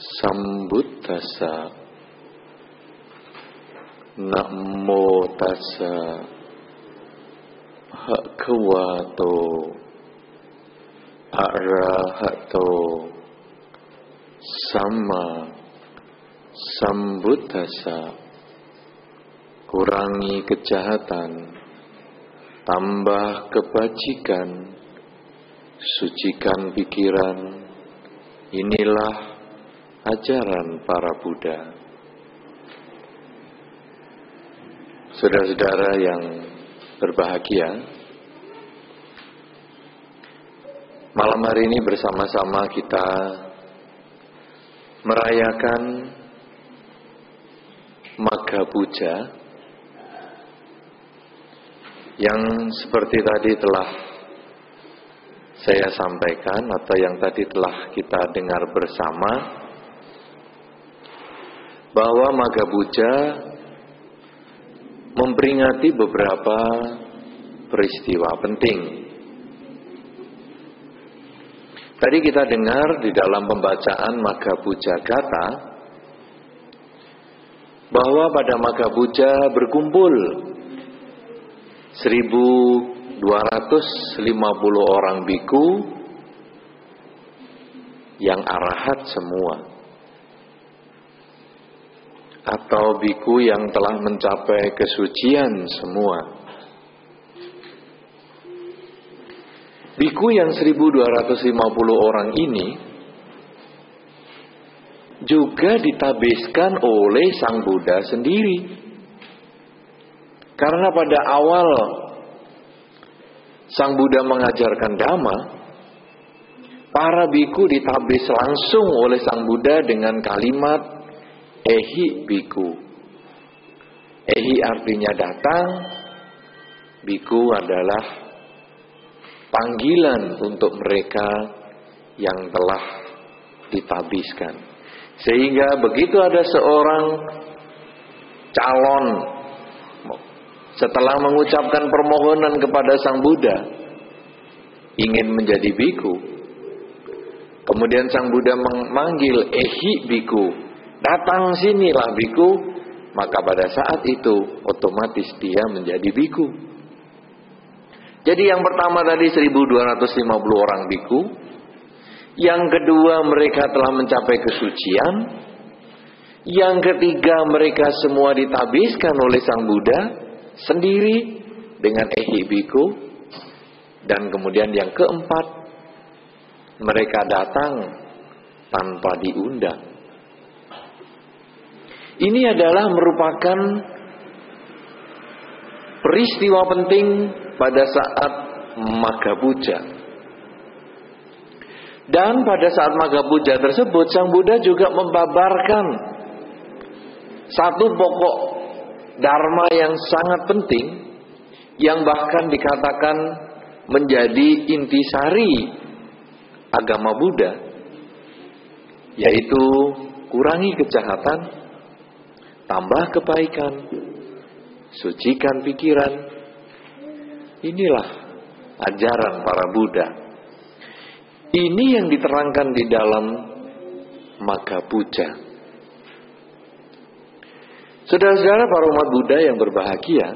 Sambuddhasa Namo tassa Bhagavato. Arahato. Sama. Sambuddhasa Kurangi kejahatan. Tambah kebajikan. Sucikan pikiran. Inilah ajaran para Buddha. Saudara-saudara yang berbahagia, malam hari ini bersama-sama kita merayakan Magha Puja yang seperti tadi telah saya sampaikan atau yang tadi telah kita dengar bersama bahwa Maga Puja memperingati beberapa peristiwa penting. Tadi kita dengar di dalam pembacaan Maga Puja Gata bahwa pada Maga Puja berkumpul 1250 orang biku yang arahat semua atau biku yang telah mencapai kesucian semua. Biku yang 1250 orang ini juga ditabiskan oleh Sang Buddha sendiri. Karena pada awal Sang Buddha mengajarkan Dhamma, para biku ditabis langsung oleh Sang Buddha dengan kalimat Ehi biku. Ehi artinya datang, biku adalah panggilan untuk mereka yang telah ditabiskan. Sehingga begitu ada seorang calon setelah mengucapkan permohonan kepada Sang Buddha ingin menjadi biku. Kemudian Sang Buddha memanggil Ehi biku, datang sinilah biku. Maka pada saat itu otomatis dia menjadi biku. Jadi yang pertama tadi 1250 orang biku. Yang kedua mereka telah mencapai kesucian. Yang ketiga mereka semua ditabiskan oleh Sang Buddha sendiri dengan ehibiku dan kemudian yang keempat mereka datang tanpa diundang. Ini adalah merupakan peristiwa penting pada saat Maga Puja. Dan pada saat Maga Puja tersebut Sang Buddha juga membabarkan satu pokok dharma yang sangat penting yang bahkan dikatakan menjadi intisari agama Buddha yaitu kurangi kejahatan tambah kebaikan sucikan pikiran inilah ajaran para Buddha ini yang diterangkan di dalam Maga Puja Saudara-saudara para umat Buddha yang berbahagia,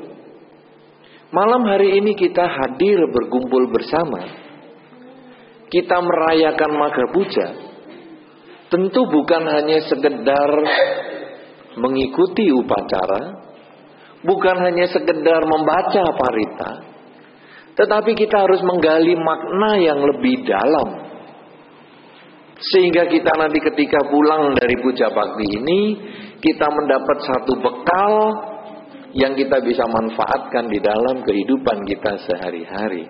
malam hari ini kita hadir berkumpul bersama. Kita merayakan Maga Puja. Tentu bukan hanya sekedar mengikuti upacara, bukan hanya sekedar membaca parita, tetapi kita harus menggali makna yang lebih dalam. Sehingga kita nanti ketika pulang dari puja bakti ini kita mendapat satu bekal yang kita bisa manfaatkan di dalam kehidupan kita sehari-hari.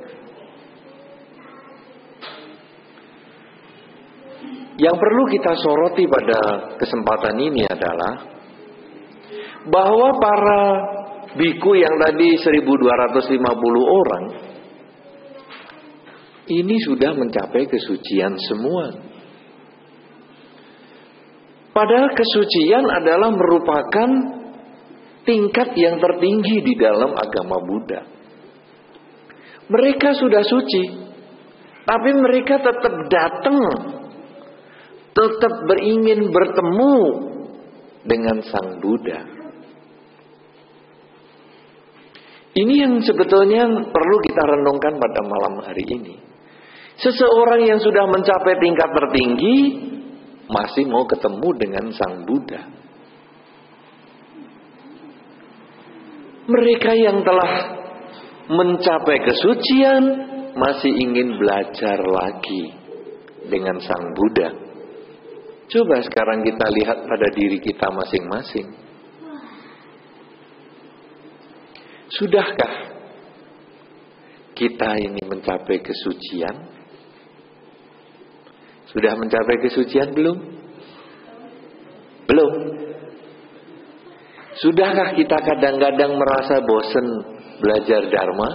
Yang perlu kita soroti pada kesempatan ini adalah bahwa para biku yang tadi 1250 orang ini sudah mencapai kesucian semua. Padahal kesucian adalah merupakan tingkat yang tertinggi di dalam agama Buddha. Mereka sudah suci, tapi mereka tetap datang, tetap beringin bertemu dengan Sang Buddha. Ini yang sebetulnya perlu kita renungkan pada malam hari ini. Seseorang yang sudah mencapai tingkat tertinggi masih mau ketemu dengan Sang Buddha. Mereka yang telah mencapai kesucian masih ingin belajar lagi dengan Sang Buddha. Coba sekarang kita lihat pada diri kita masing-masing. Sudahkah kita ini mencapai kesucian? Sudah mencapai kesucian belum? Belum. Sudahkah kita kadang-kadang merasa bosan belajar Dharma?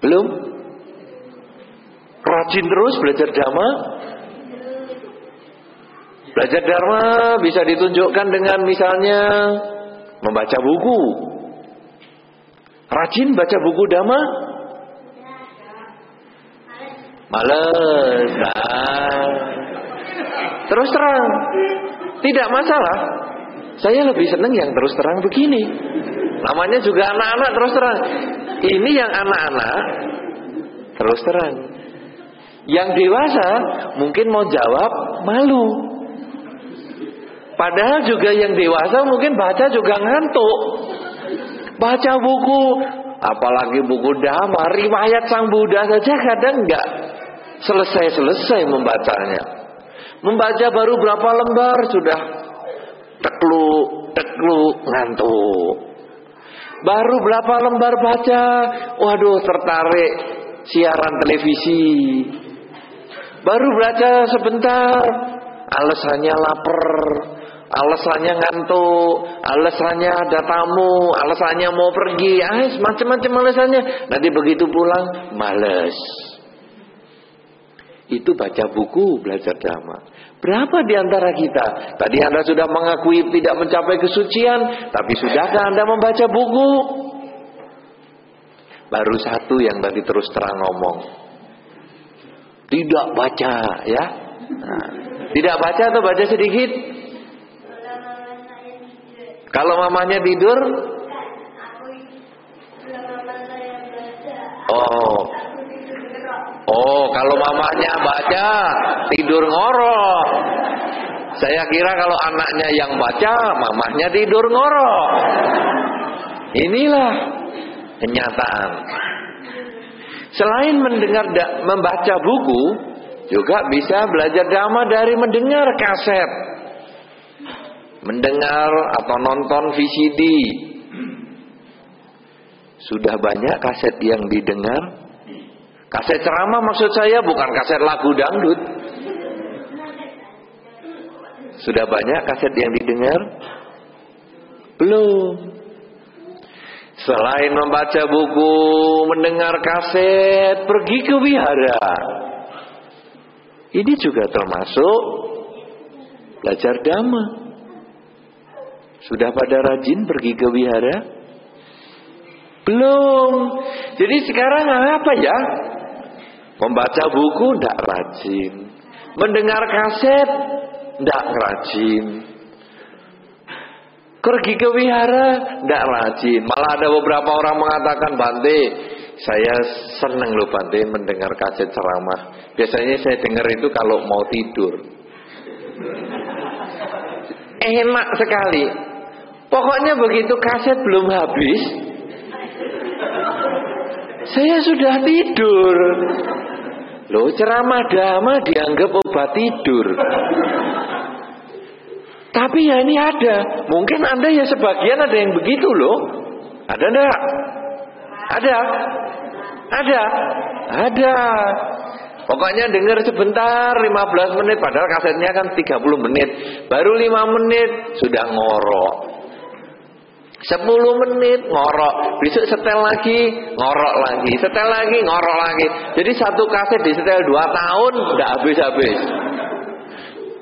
Belum? Rajin terus belajar Dharma? Belajar Dharma bisa ditunjukkan dengan misalnya membaca buku. Rajin baca buku Dharma? Males. Nah. Terus terang. Tidak masalah. Saya lebih senang yang terus terang begini. Namanya juga anak-anak terus terang. Ini yang anak-anak terus terang. Yang dewasa mungkin mau jawab malu. Padahal juga yang dewasa mungkin baca juga ngantuk. Baca buku, apalagi buku Dhamma, riwayat Sang Buddha saja kadang enggak selesai-selesai membacanya. Membaca baru berapa lembar sudah? Teklu, teklu, ngantuk. Baru berapa lembar baca, waduh tertarik. Siaran televisi. Baru baca sebentar, alasannya lapar, alasannya ngantuk, alasannya ada tamu, alasannya mau pergi, ah macam-macam alasannya. Nanti begitu pulang, males. Itu baca buku, belajar dhamma. Berapa di antara kita? Tadi Anda sudah mengakui tidak mencapai kesucian, tapi sudahkah Anda membaca buku? Baru satu yang tadi terus terang ngomong. Tidak baca, ya. Nah, tidak baca atau baca sedikit? Kalau mamanya tidur? Oh, Oh, kalau mamanya baca tidur ngorok. Saya kira kalau anaknya yang baca, mamahnya tidur ngorok. Inilah kenyataan. Selain mendengar membaca buku, juga bisa belajar dhamma dari mendengar kaset. Mendengar atau nonton VCD. Sudah banyak kaset yang didengar Kaset ceramah maksud saya bukan kaset lagu dangdut. Sudah banyak kaset yang didengar? Belum. Selain membaca buku, mendengar kaset, pergi ke wihara. Ini juga termasuk belajar dhamma. Sudah pada rajin pergi ke wihara? Belum. Jadi sekarang apa ya? Membaca buku tidak rajin. Mendengar kaset tidak rajin. Pergi ke wihara tidak rajin. Malah ada beberapa orang mengatakan Bante, saya senang loh Bante mendengar kaset ceramah. Biasanya saya dengar itu kalau mau tidur. Enak sekali. Pokoknya begitu kaset belum habis, saya sudah tidur. Loh ceramah dhamma dianggap obat tidur. Tapi ya ini ada. Mungkin Anda ya sebagian ada yang begitu loh. Ada enggak? Ada? Ada? Ada. Pokoknya dengar sebentar 15 menit padahal kasetnya kan 30 menit. Baru 5 menit sudah ngorok. 10 menit ngorok, besok setel lagi, ngorok lagi, setel lagi, ngorok lagi. Jadi satu kaset di setel 2 tahun udah habis-habis.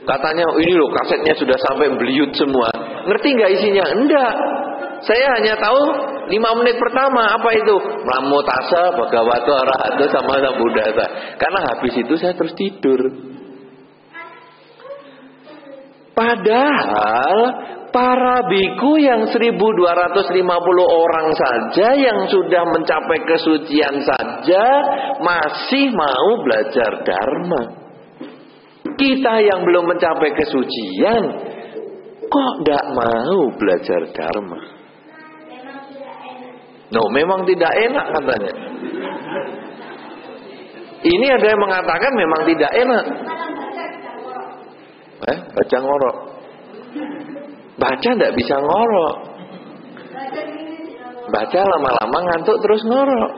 Katanya ini loh kasetnya sudah sampai beliut semua. Ngerti nggak isinya? Enggak. Saya hanya tahu lima menit pertama apa itu Namutasa, Bhagavato, Arahato sama Sambuddhasa. Karena habis itu saya terus tidur. Padahal para biku yang 1250 orang saja yang sudah mencapai kesucian saja masih mau belajar dharma. Kita yang belum mencapai kesucian kok tidak mau belajar dharma? No, memang tidak enak katanya. Ini ada yang mengatakan memang tidak enak. Eh, baca ngorok. Baca tidak bisa ngorok. Baca lama-lama ngantuk terus ngorok.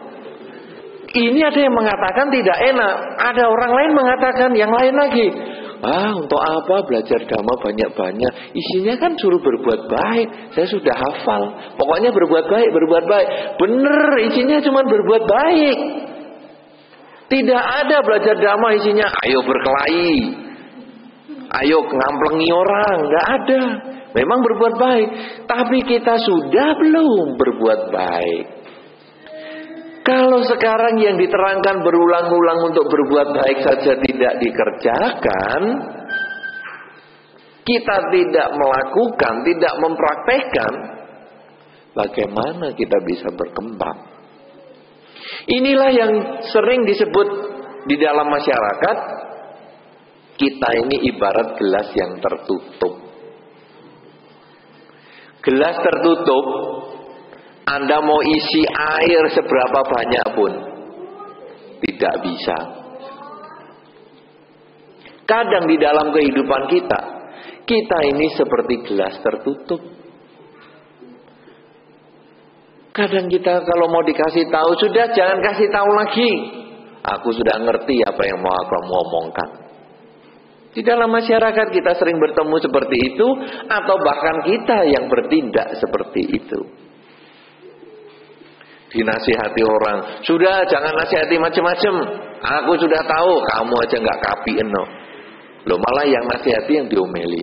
Ini ada yang mengatakan tidak enak. Ada orang lain mengatakan yang lain lagi. Ah, untuk apa belajar dhamma banyak-banyak? Isinya kan suruh berbuat baik. Saya sudah hafal. Pokoknya berbuat baik, berbuat baik. Bener, isinya cuma berbuat baik. Tidak ada belajar dhamma isinya ayo berkelahi. Ayo ngamplengi orang, nggak ada. Memang berbuat baik, tapi kita sudah belum berbuat baik. Kalau sekarang yang diterangkan berulang-ulang untuk berbuat baik saja tidak dikerjakan, kita tidak melakukan, tidak mempraktekkan, bagaimana kita bisa berkembang? Inilah yang sering disebut di dalam masyarakat, kita ini ibarat gelas yang tertutup. Gelas tertutup anda mau isi air seberapa banyak pun tidak bisa. Kadang di dalam kehidupan kita, kita ini seperti gelas tertutup. Kadang kita kalau mau dikasih tahu, sudah jangan kasih tahu lagi. Aku sudah ngerti apa yang mau aku omongkan. Di dalam masyarakat kita sering bertemu seperti itu, atau bahkan kita yang bertindak seperti itu dinasihati orang. Sudah jangan nasihati macam-macam. Aku sudah tahu, kamu aja nggak kapi eno. Lo malah yang nasihati yang diomeli.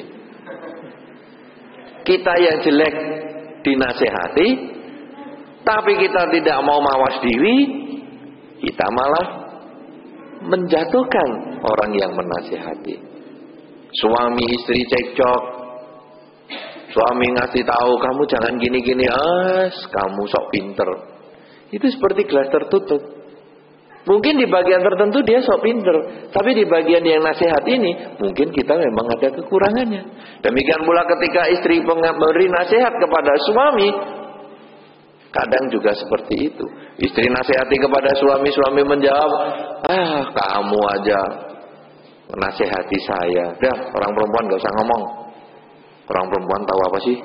Kita yang jelek dinasihati, tapi kita tidak mau mawas diri, kita malah menjatuhkan orang yang menasihati. Suami istri cekcok, suami ngasih tahu kamu jangan gini-gini, as kamu sok pinter. Itu seperti gelas tertutup. Mungkin di bagian tertentu dia sok pinter. Tapi di bagian yang nasihat ini, mungkin kita memang ada kekurangannya. Demikian pula ketika istri memberi nasihat kepada suami, kadang juga seperti itu. Istri nasihati kepada suami, suami menjawab, ah kamu aja nasihati saya. Dah, orang perempuan gak usah ngomong. Orang perempuan tahu apa sih?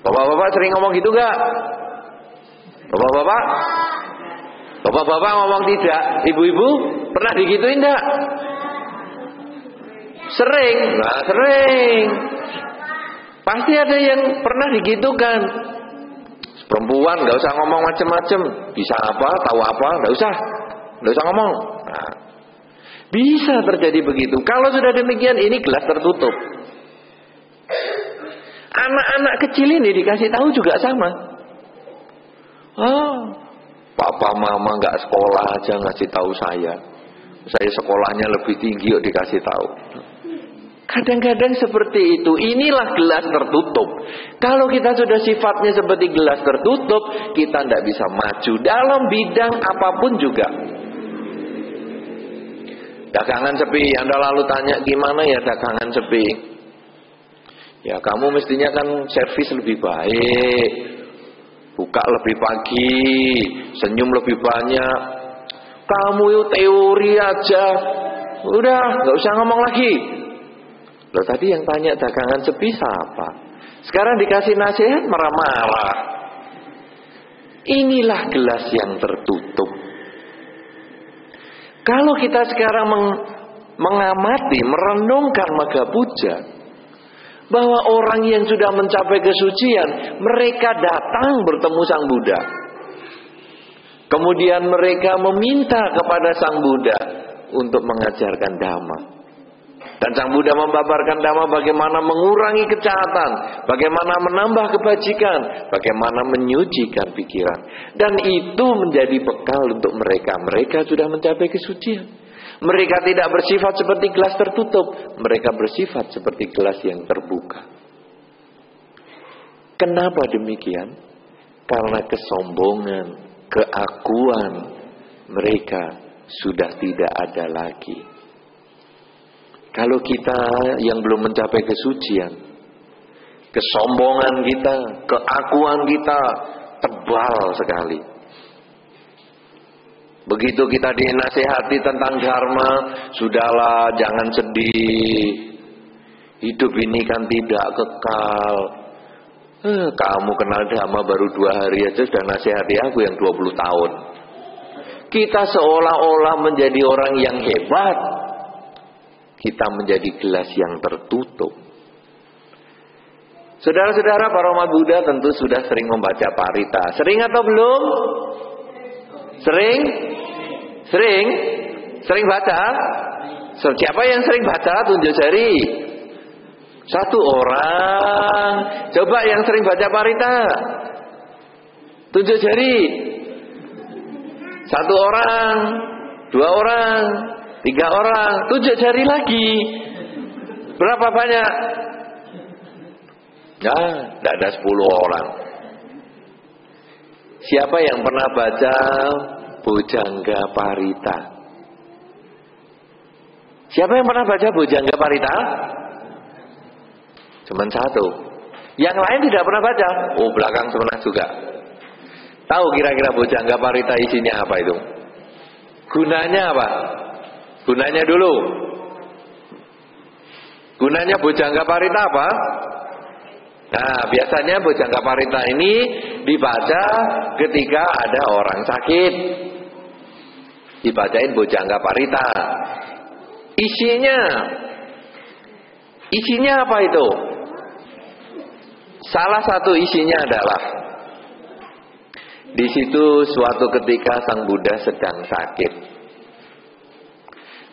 Bapak-bapak sering ngomong gitu gak? Bapak-bapak? Bapak-bapak ngomong tidak. Ibu-ibu pernah digituin enggak? Sering. Nah, sering. Pasti ada yang pernah digitukan. Perempuan nggak usah ngomong macam-macam. Bisa apa, tahu apa, nggak usah. Nggak usah ngomong. Bisa terjadi begitu. Kalau sudah demikian, ini gelas tertutup. Anak-anak kecil ini dikasih tahu juga sama. Ah, papa mama nggak sekolah aja ngasih tahu saya. Saya sekolahnya lebih tinggi yuk dikasih tahu. Kadang-kadang seperti itu. Inilah gelas tertutup. Kalau kita sudah sifatnya seperti gelas tertutup, kita tidak bisa maju dalam bidang apa pun juga. Dagangan sepi, Anda lalu tanya gimana ya dagangan sepi? Ya kamu mestinya kan servis lebih baik, buka lebih pagi, senyum lebih banyak. Kamu itu teori aja, udah nggak usah ngomong lagi. Loh tadi yang tanya dagangan sepi siapa? Sekarang dikasih nasihat marah-marah. Inilah gelas yang tertutup. Kalau kita sekarang meng, mengamati, merenungkan Maga Puja, bahwa orang yang sudah mencapai kesucian, mereka datang bertemu Sang Buddha. Kemudian mereka meminta kepada Sang Buddha untuk mengajarkan dhamma. Dan Sang Buddha membabarkan dhamma bagaimana mengurangi kejahatan, bagaimana menambah kebajikan, bagaimana menyucikan pikiran. Dan itu menjadi bekal untuk mereka. Mereka sudah mencapai kesucian. Mereka tidak bersifat seperti gelas tertutup, mereka bersifat seperti gelas yang terbuka. Kenapa demikian? Karena kesombongan, keakuan mereka sudah tidak ada lagi. Kalau kita yang belum mencapai kesucian, kesombongan kita, keakuan kita tebal sekali. Begitu kita dinasehati tentang dharma, sudahlah jangan sedih. Hidup ini kan tidak kekal. Eh, kamu kenal dhamma baru dua hari aja sudah nasihati aku yang 20 tahun. Kita seolah-olah menjadi orang yang hebat kita menjadi gelas yang tertutup. Saudara-saudara para umat Buddha tentu sudah sering membaca parita. Sering atau belum? Sering? Sering? Sering baca? Siapa yang sering baca? Tunjuk jari. Satu orang. Coba yang sering baca parita. Tunjuk jari. Satu orang. Dua orang. Tiga orang, tujuh jari lagi. Berapa banyak? Ya, tidak ada sepuluh orang. Siapa yang pernah baca Bojangga Parita? Siapa yang pernah baca Bojangga Parita? Cuman satu. Yang lain tidak pernah baca. Oh, belakang pernah juga. Tahu kira-kira Bojangga Parita isinya apa itu? Gunanya apa? Gunanya dulu. Gunanya bujangga parita apa? Nah, biasanya bujangga parita ini dibaca ketika ada orang sakit. Dibacain bujangga parita. Isinya Isinya apa itu? Salah satu isinya adalah di situ suatu ketika Sang Buddha sedang sakit.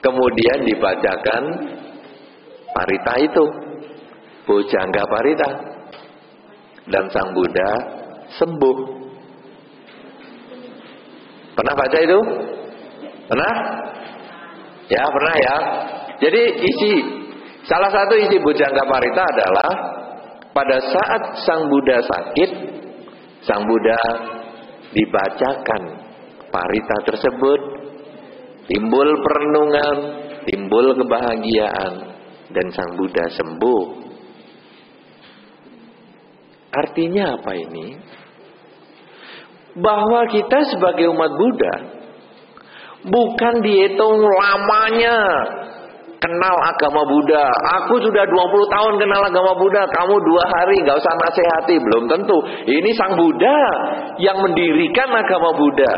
Kemudian dibacakan parita itu. Bojangga parita. Dan Sang Buddha sembuh. Pernah baca itu? Pernah? Ya, pernah ya. Jadi isi salah satu isi Bojangga Parita adalah pada saat Sang Buddha sakit, Sang Buddha dibacakan parita tersebut Timbul perenungan, timbul kebahagiaan, dan Sang Buddha sembuh. Artinya apa ini? Bahwa kita sebagai umat Buddha bukan dihitung lamanya kenal agama Buddha. Aku sudah 20 tahun kenal agama Buddha. Kamu dua hari nggak usah nasihati. Belum tentu. Ini sang Buddha yang mendirikan agama Buddha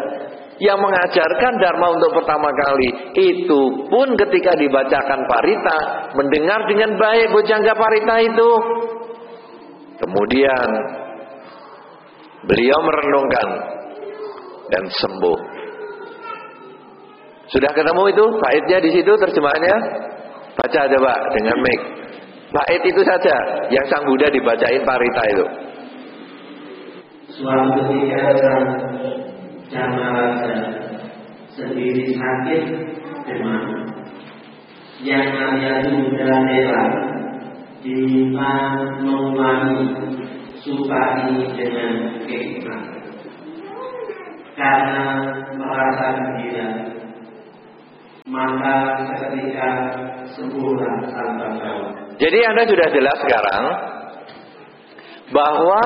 yang mengajarkan Dharma untuk pertama kali. Itu pun ketika dibacakan Parita, mendengar dengan baik Bojangga Parita itu. Kemudian beliau merenungkan dan sembuh. Sudah ketemu itu faidnya di situ terjemahannya? Baca coba dengan mic. Faid itu saja yang Sang Buddha dibacain Parita itu. Ketika Jamaraja sendiri sakit demam yang Buddha rela diminta mengulangi supari dengan hikmah karena merasa gembira maka seketika sembuhlah tanpa jawab. Jadi Anda sudah jelas sekarang bahwa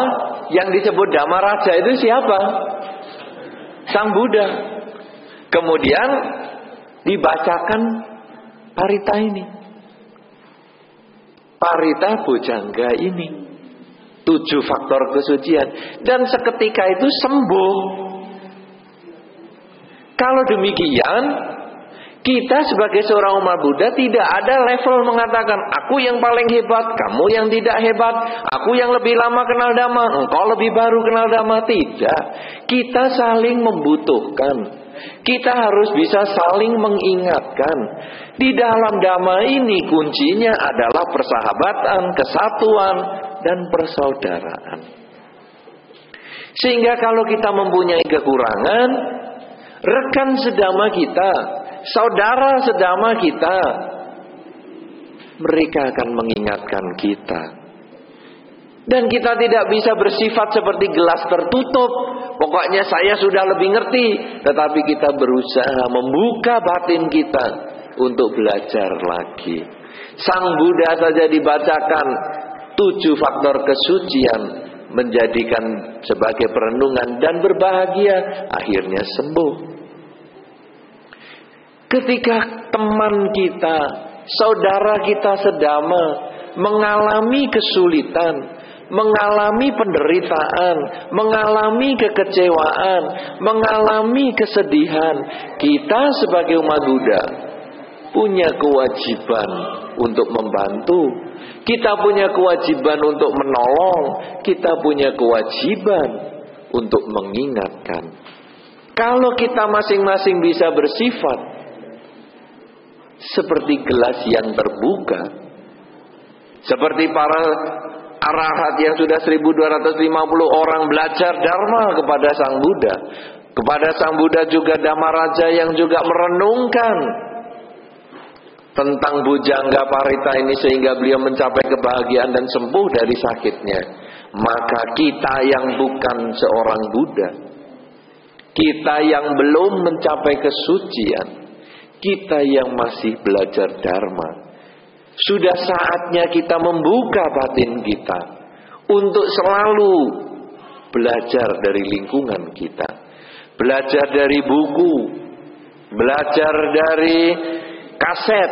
yang disebut Dhamma Raja itu siapa? Sang Buddha. Kemudian dibacakan parita ini. Parita bojangga ini. Tujuh faktor kesucian. Dan seketika itu sembuh. Kalau demikian, Kita sebagai seorang umat Buddha tidak ada level mengatakan aku yang paling hebat, kamu yang tidak hebat, aku yang lebih lama kenal dhamma, engkau lebih baru kenal dhamma. Tidak. Kita saling membutuhkan. Kita harus bisa saling mengingatkan. Di dalam dhamma ini kuncinya adalah persahabatan, kesatuan, dan persaudaraan. Sehingga kalau kita mempunyai kekurangan, rekan sedama kita saudara sedama kita, mereka akan mengingatkan kita. Dan kita tidak bisa bersifat seperti gelas tertutup. Pokoknya saya sudah lebih ngerti. Tetapi kita berusaha membuka batin kita untuk belajar lagi. Sang Buddha saja dibacakan tujuh faktor kesucian menjadikan sebagai perenungan dan berbahagia akhirnya sembuh. Ketika teman kita, saudara kita sedama mengalami kesulitan, mengalami penderitaan, mengalami kekecewaan, mengalami kesedihan, kita sebagai umat Buddha punya kewajiban untuk membantu. Kita punya kewajiban untuk menolong, kita punya kewajiban untuk mengingatkan. Kalau kita masing-masing bisa bersifat seperti gelas yang terbuka. Seperti para arahat yang sudah 1250 orang belajar dharma kepada Sang Buddha. Kepada Sang Buddha juga Dhamma Raja yang juga merenungkan tentang bujangga parita ini sehingga beliau mencapai kebahagiaan dan sembuh dari sakitnya. Maka kita yang bukan seorang Buddha, kita yang belum mencapai kesucian, kita yang masih belajar Dharma. Sudah saatnya kita membuka batin kita untuk selalu belajar dari lingkungan kita. Belajar dari buku, belajar dari kaset,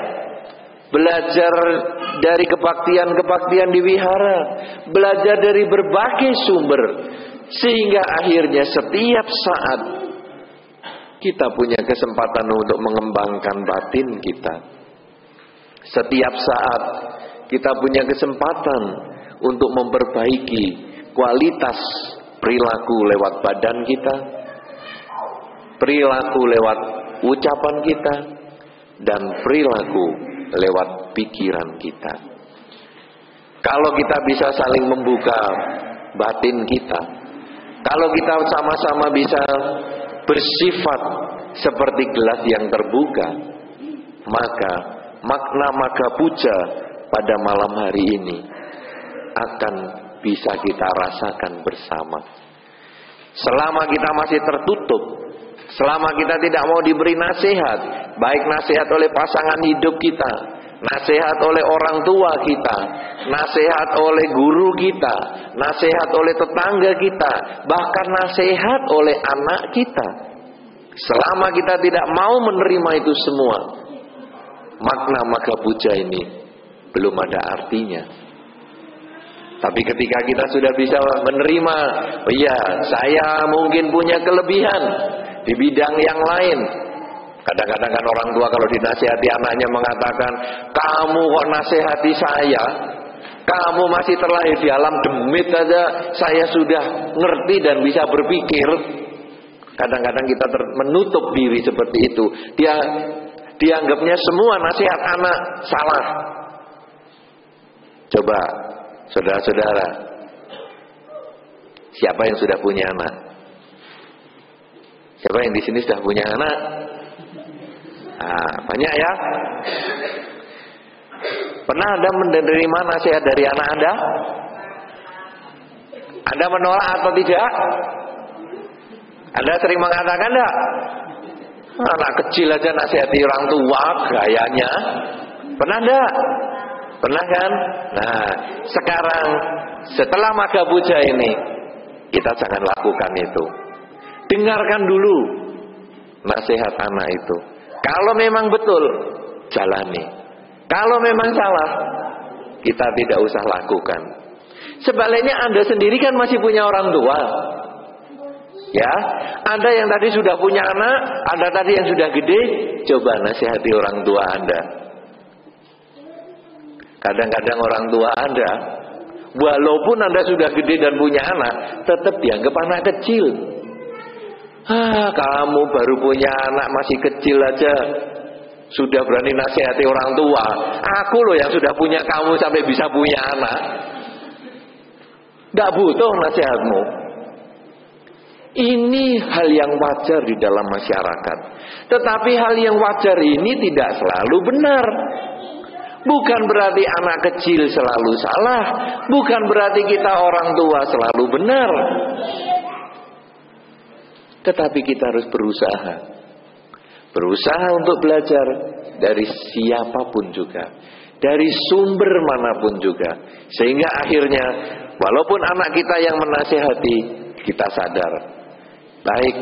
belajar dari kebaktian-kebaktian di wihara, belajar dari berbagai sumber sehingga akhirnya setiap saat kita punya kesempatan untuk mengembangkan batin kita. Setiap saat kita punya kesempatan untuk memperbaiki kualitas perilaku lewat badan kita, perilaku lewat ucapan kita, dan perilaku lewat pikiran kita. Kalau kita bisa saling membuka batin kita, kalau kita sama-sama bisa bersifat seperti gelas yang terbuka, maka makna maka puja pada malam hari ini akan bisa kita rasakan bersama. Selama kita masih tertutup, selama kita tidak mau diberi nasihat, baik nasihat oleh pasangan hidup kita, nasihat oleh orang tua kita, nasihat oleh guru kita, nasihat oleh tetangga kita, bahkan nasihat oleh anak kita. Selama kita tidak mau menerima itu semua, makna maka puja ini belum ada artinya. Tapi ketika kita sudah bisa menerima, oh iya, saya mungkin punya kelebihan di bidang yang lain, Kadang-kadang kan orang tua kalau dinasihati anaknya mengatakan, kamu kok nasihati saya? Kamu masih terlahir di alam demit saja, saya sudah ngerti dan bisa berpikir. Kadang-kadang kita menutup diri seperti itu. Dia dianggapnya semua nasihat anak salah. Coba, saudara-saudara, siapa yang sudah punya anak? Siapa yang di sini sudah punya anak? Nah, banyak ya. Pernah Anda menerima nasihat dari anak Anda? Anda menolak atau tidak? Anda sering mengatakan enggak? Anak kecil aja nasihati orang tua gayanya. Pernah enggak? Pernah kan? Nah, sekarang setelah maga puja ini kita jangan lakukan itu. Dengarkan dulu nasihat anak itu. Kalau memang betul, jalani. Kalau memang salah, kita tidak usah lakukan. Sebaliknya Anda sendiri kan masih punya orang tua. Ya, Anda yang tadi sudah punya anak, Anda tadi yang sudah gede, coba nasihati orang tua Anda. Kadang-kadang orang tua Anda, walaupun Anda sudah gede dan punya anak, tetap dianggap anak kecil. Ah, kamu baru punya anak masih kecil aja, sudah berani nasihati orang tua. Aku loh yang sudah punya kamu sampai bisa punya anak. Gak butuh nasihatmu. Ini hal yang wajar di dalam masyarakat. Tetapi hal yang wajar ini tidak selalu benar. Bukan berarti anak kecil selalu salah. Bukan berarti kita orang tua selalu benar. Tetapi kita harus berusaha. Berusaha untuk belajar dari siapa pun juga. Dari sumber mana pun juga. Sehingga akhirnya walaupun anak kita yang menasehati, kita sadar Baik,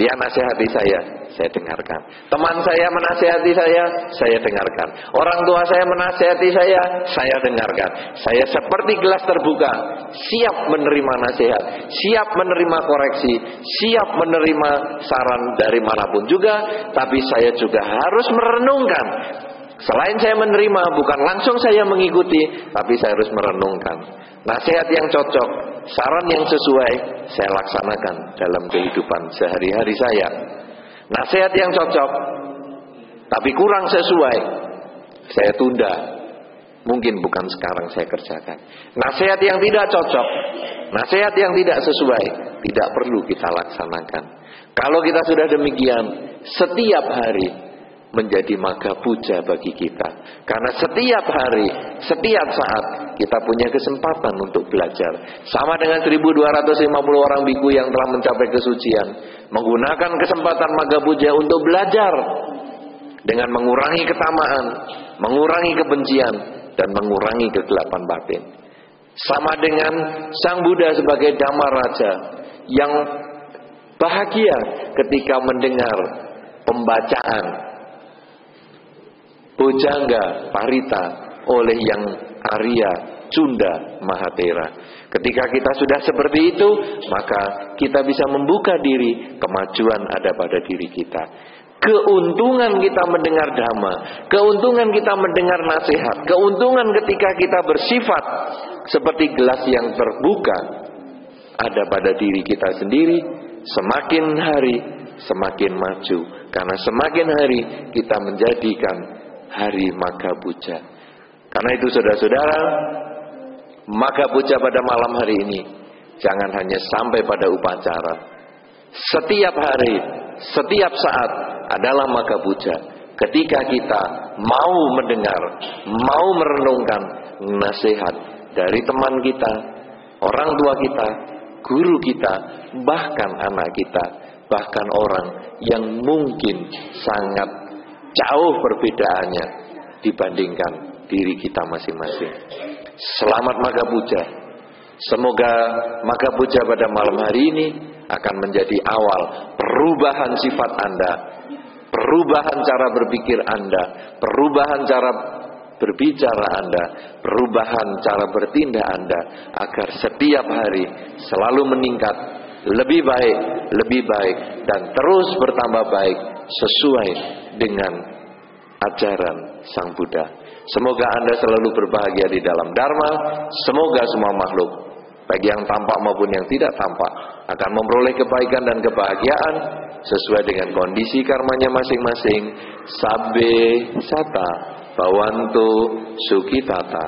dia nasihati saya, saya dengarkan. Teman saya menasihati saya, saya dengarkan. Orang tua saya menasihati saya, saya dengarkan. Saya seperti gelas terbuka, siap menerima nasihat, siap menerima koreksi, siap menerima saran dari mana pun juga, tapi saya juga harus merenungkan. Selain saya menerima, bukan langsung saya mengikuti, tapi saya harus merenungkan. Nasihat yang cocok, saran yang sesuai saya laksanakan dalam kehidupan sehari-hari saya. Nasihat yang cocok tapi kurang sesuai saya tunda. Mungkin bukan sekarang saya kerjakan. Nasihat yang tidak cocok, nasihat yang tidak sesuai tidak perlu kita laksanakan. Kalau kita sudah demikian, setiap hari menjadi maga puja bagi kita. Karena setiap hari, setiap saat kita punya kesempatan untuk belajar. Sama dengan 1250 orang biku yang telah mencapai kesucian, menggunakan kesempatan maga puja untuk belajar dengan mengurangi ketamaan, mengurangi kebencian dan mengurangi kegelapan batin. Sama dengan Sang Buddha sebagai Dhamma Raja yang bahagia ketika mendengar pembacaan Bojangga Parita oleh yang Arya Cunda Mahatera. Ketika kita sudah seperti itu, maka kita bisa membuka diri, kemajuan ada pada diri kita. Keuntungan kita mendengar dhamma, keuntungan kita mendengar nasihat, keuntungan ketika kita bersifat seperti gelas yang terbuka ada pada diri kita sendiri, semakin hari semakin maju. Karena semakin hari kita menjadikan hari Maga Puja. Karena itu saudara-saudara, Maga Puja pada malam hari ini jangan hanya sampai pada upacara. Setiap hari, setiap saat adalah Maga Puja. Ketika kita mau mendengar, mau merenungkan nasihat dari teman kita, orang tua kita, guru kita, bahkan anak kita, bahkan orang yang mungkin sangat Jauh perbedaannya dibandingkan diri kita masing-masing. Selamat Maga Puja. Semoga Maga Puja pada malam hari ini akan menjadi awal perubahan sifat Anda, perubahan cara berpikir Anda, perubahan cara berbicara Anda, perubahan cara bertindak Anda agar setiap hari selalu meningkat lebih baik, lebih baik dan terus bertambah baik sesuai dengan ajaran Sang Buddha. Semoga Anda selalu berbahagia di dalam Dharma. Semoga semua makhluk, baik yang tampak maupun yang tidak tampak, akan memperoleh kebaikan dan kebahagiaan sesuai dengan kondisi karmanya masing-masing. Sabe sata bawantu sukitata.